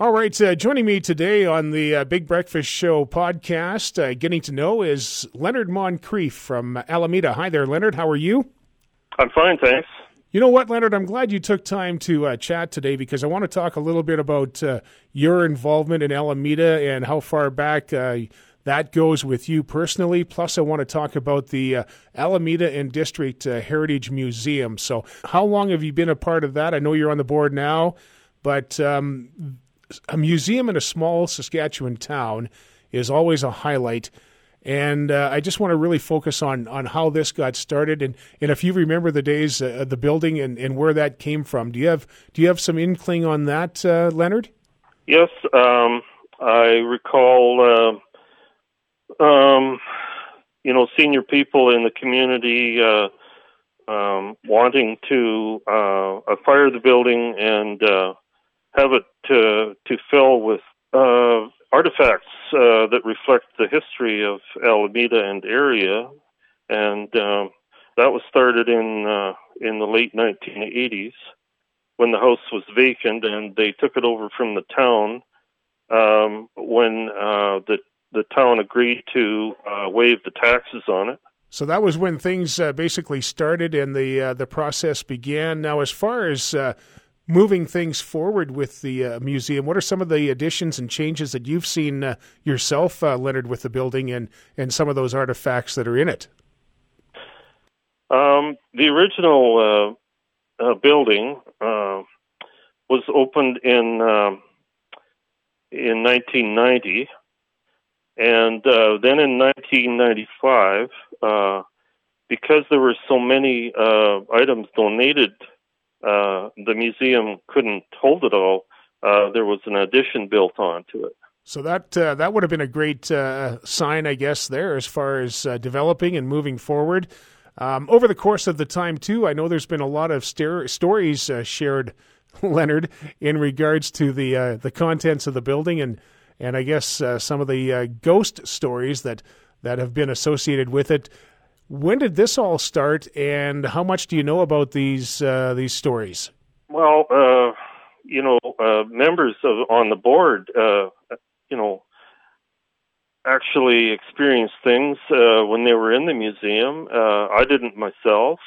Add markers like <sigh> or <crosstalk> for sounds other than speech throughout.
All right, uh, joining me today on the uh, Big Breakfast Show podcast, uh, getting to know, is Leonard Moncrief from Alameda. Hi there, Leonard. How are you? I'm fine, thanks. You know what, Leonard? I'm glad you took time to uh, chat today because I want to talk a little bit about uh, your involvement in Alameda and how far back uh, that goes with you personally. Plus, I want to talk about the Alameda and District Heritage Museum. So, how long have you been a part of that? I know you're on the board now, but um, a museum in a small Saskatchewan town is always a highlight. And uh, I just want to really focus on on how this got started, and, and if you remember the days uh, the building and, and where that came from. Do you have do you have some inkling on that, uh, Leonard? Yes, um, I recall. Uh, um, you know, senior people in the community uh, um, wanting to uh, fire the building and have it to to fill with uh, artifacts uh, that reflect the history of Alameda and area, and um, that was started in uh, in the late 1980s when the house was vacant, and they took it over from the town um, when uh, the the town agreed to uh, waive the taxes on it. So that was when things uh, basically started and the the process began. Now, as far as moving things forward with the uh, museum, what are some of the additions and changes that you've seen uh, yourself, uh, Leonard, with the building and, and some of those artifacts that are in it? Um, the original uh, uh, building uh, was opened in um, in 1990, and then in 1995, because there were so many items donated uh, the museum couldn't hold it all, uh, there was an addition built onto it. So that uh, that would have been a great uh, sign, I guess, there as far as uh, developing and moving forward. Um, over the course of the time, too, I know there's been a lot of stories shared, <laughs> Leonard, in regards to the the contents of the building and and I guess some of the ghost stories that that have been associated with it. When did this all start, and how much do you know about these uh, these stories? Well, uh, you know, uh, members of on the board, uh, you know, actually experienced things uh, when they were in the museum. Uh, I didn't myself,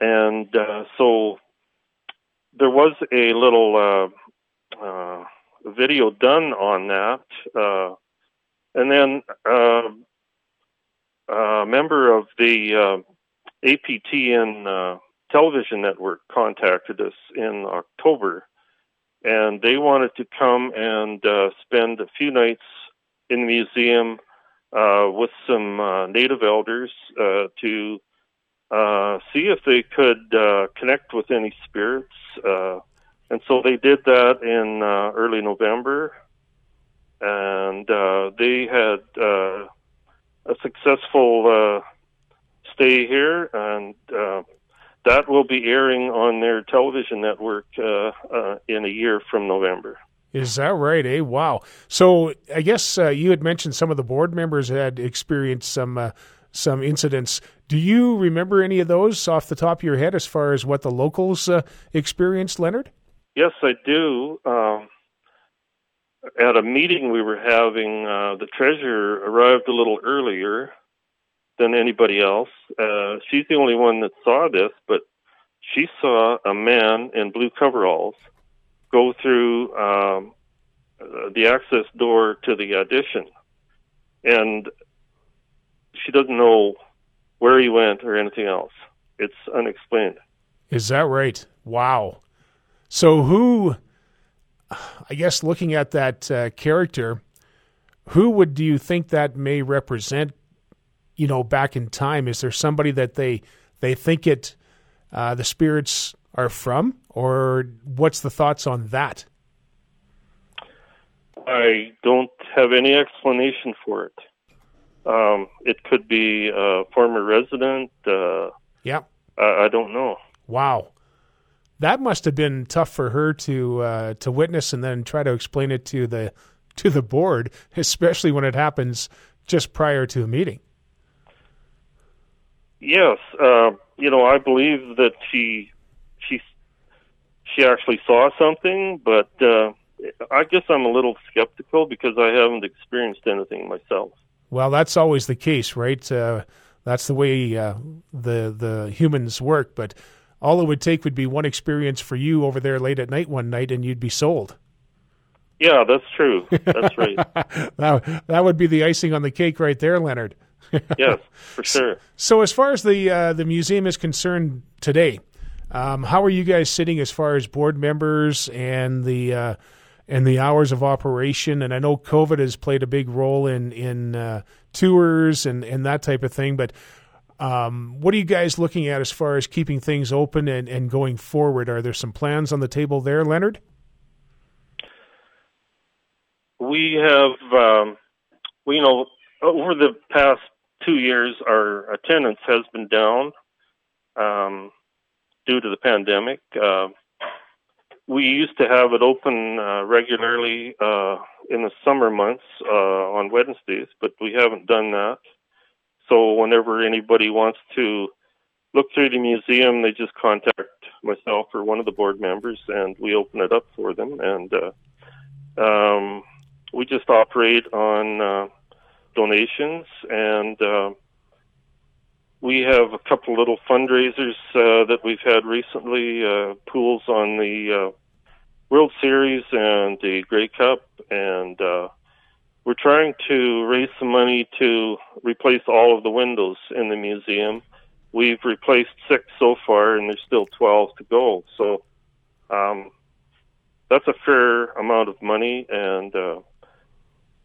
and so there was a little video done on that, and then a member of the uh, APTN uh, television network contacted us in October, and they wanted to come and uh, spend a few nights in the museum uh, with some uh, native elders uh, to see if they could connect with any spirits. and so they did that in early November, and they had a successful uh, stay here, and uh, that will be airing on their television network uh, uh in a year from November. Is that right? Eh? Wow. So I guess uh, you had mentioned some of the board members had experienced some uh, some incidents. Do you remember any of those off the top of your head, as far as what the locals experienced, Leonard? Yes, I do. Um, at a meeting we were having, uh, the treasurer arrived a little earlier than anybody else. Uh, she's the only one that saw this, but she saw a man in blue coveralls go through um, the access door to the audition, and she doesn't know where he went or anything else. It's unexplained. Is that right? Wow. So who I guess looking at that uh, character, who would do you think that may represent? You know, back in time, is there somebody that they they think it uh, the spirits are from, or what's the thoughts on that? I don't have any explanation for it. Um, it could be a former resident. Uh, yeah, I, I don't know. Wow that must have been tough for her to uh, to witness and then try to explain it to the to the board, <laughs> especially when it happens just prior to a meeting. Yes, uh, you know, I believe that she she she actually saw something, but uh, I guess I'm a little skeptical because I haven't experienced anything myself. Well, that's always the case, right? Uh, that's the way uh, the the humans work. But all it would take would be one experience for you over there late at night one night, and you'd be sold. Yeah, that's true. That's right. <laughs> that, that would be the icing on the cake right there, Leonard. <laughs> yes, for sure. So, as far as the uh, the museum is concerned today, um, how are you guys sitting as far as board members and the uh, and the hours of operation? And I know COVID has played a big role in in uh, tours and and that type of thing, but. Um, what are you guys looking at as far as keeping things open and, and going forward? Are there some plans on the table there, Leonard? We have, um, we you know, over the past two years, our attendance has been down um, due to the pandemic. Uh, we used to have it open uh, regularly uh, in the summer months uh, on Wednesdays, but we haven't done that. So whenever anybody wants to look through the museum, they just contact myself or one of the board members, and we open it up for them. And uh, um, we just operate on uh, donations, and uh, we have a couple little fundraisers uh, that we've had recently, uh, pools on the uh, World Series and the Grey Cup, and uh, we're trying to raise some money to replace all of the windows in the museum. We've replaced six so far, and there's still 12 to go. So um, that's a fair amount of money, and uh,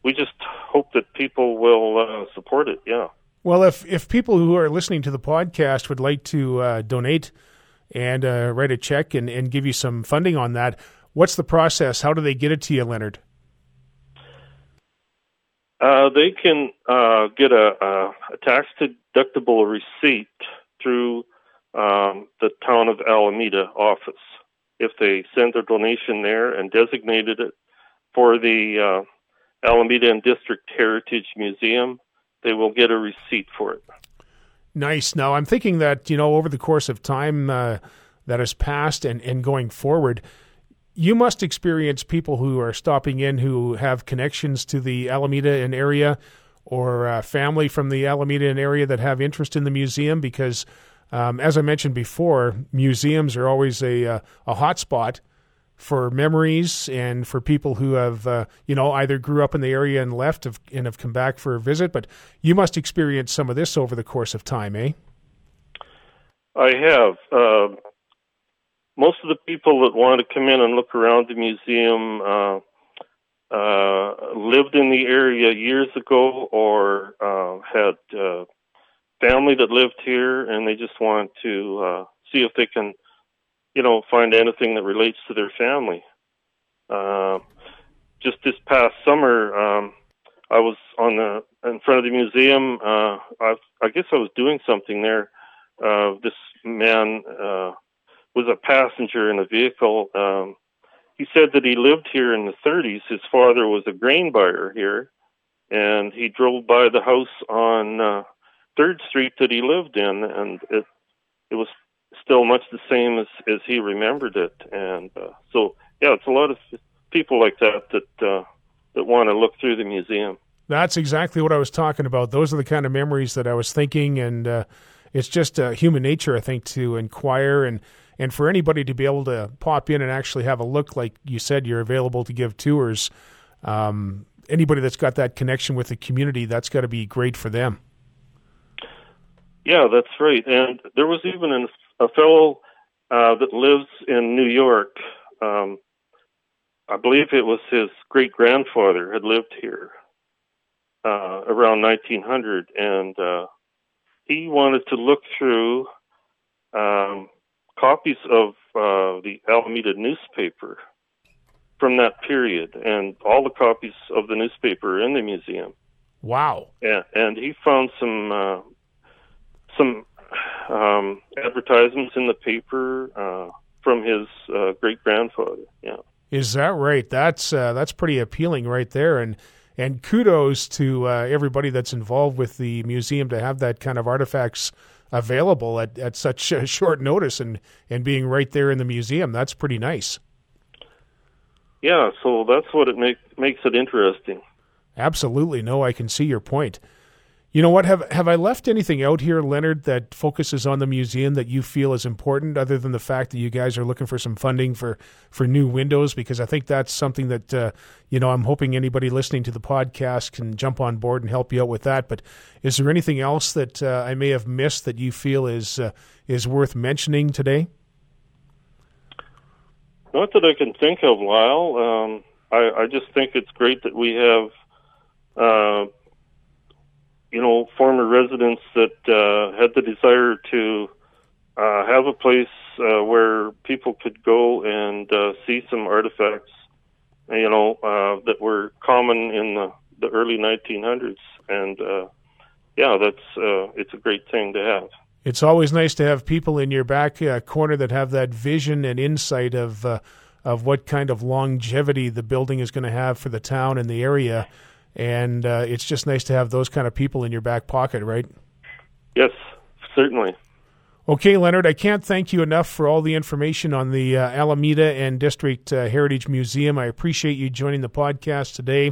we just hope that people will uh, support it. Yeah. Well, if if people who are listening to the podcast would like to uh, donate and uh, write a check and, and give you some funding on that, what's the process? How do they get it to you, Leonard? Uh, they can uh, get a, a, tax deductible receipt through um, the town of Alameda office. If they send their donation there and designated it for the uh, Alameda and District Heritage Museum, they will get a receipt for it. Nice. Now, I'm thinking that, you know, over the course of time uh, that has passed and, and going forward, you must experience people who are stopping in who have connections to the Alameda and area or uh, family from the Alameda and area that have interest in the museum because, um, as I mentioned before, museums are always a, uh, a hot spot for memories and for people who have, uh, you know, either grew up in the area and left have, and have come back for a visit. But you must experience some of this over the course of time, eh? I have. Most of the people that want to come in and look around the museum uh, uh lived in the area years ago or uh, had uh, family that lived here, and they just want to uh, see if they can – you know, find anything that relates to their family. Uh, just this past summer, um, I was on the in front of the museum. Uh, I, I guess I was doing something there. Uh, this man uh, a passenger in a vehicle. Um, he said that he lived here in the 30s. His father was a grain buyer here, and he drove by the house on uh, Third Street that he lived in, and it it was still much the same as as he remembered it. And uh, so, yeah, it's a lot of people like that that uh, that want to look through the museum. That's exactly what I was talking about. Those are the kind of memories that I was thinking, and uh, it's just uh, human nature, I think, to inquire and and for anybody to be able to pop in and actually have a look. Like you said, you're available to give tours. Um, anybody that's got that connection with the community, that's got to be great for them. Yeah, that's right. And there was even an a fellow uh, that lives in New York. Um, I believe it was his great grandfather had lived here uh, around 1900, and uh, he wanted to look through um, copies of uh, the Alameda newspaper from that period, and all the copies of the newspaper in the museum. Wow! And, and he found some uh, some um, advertisements in the paper uh, from his uh, great grandfather. Yeah, is that right? That's uh, that's pretty appealing right there, and and kudos to uh, everybody that's involved with the museum to have that kind of artifacts available at, at such <laughs> short notice and, and being right there in the museum. That's pretty nice. Yeah, so that's what it make, makes it interesting. Absolutely. No, I can see your point. You know what? Have have I left anything out here, Leonard, that focuses on the museum that you feel is important, other than the fact that you guys are looking for some funding for for new windows? Because I think that's something that uh, you know I'm hoping anybody listening to the podcast can jump on board and help you out with that. But is there anything else that uh, I may have missed that you feel is uh, is worth mentioning today? Not that I can think of, Lyle. Um, I, I just think it's great that we have uh, you know, former residents that uh, had the desire to uh, have a place uh, where people could go and uh, see some artifacts, you know, uh, that were common in the, the early 1900s. And uh, yeah, that's uh, it's a great thing to have. It's always nice to have people in your back uh, corner that have that vision and insight of uh, of what kind of longevity the building is going to have for the town and the area and uh, it's just nice to have those kind of people in your back pocket, right? Yes, certainly. Okay, Leonard, I can't thank you enough for all the information on the uh, Alameda and District uh, Heritage Museum. I appreciate you joining the podcast today,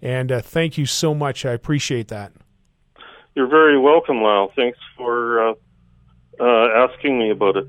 and uh, thank you so much. I appreciate that. You're very welcome, Lyle. Thanks for uh, uh, asking me about it.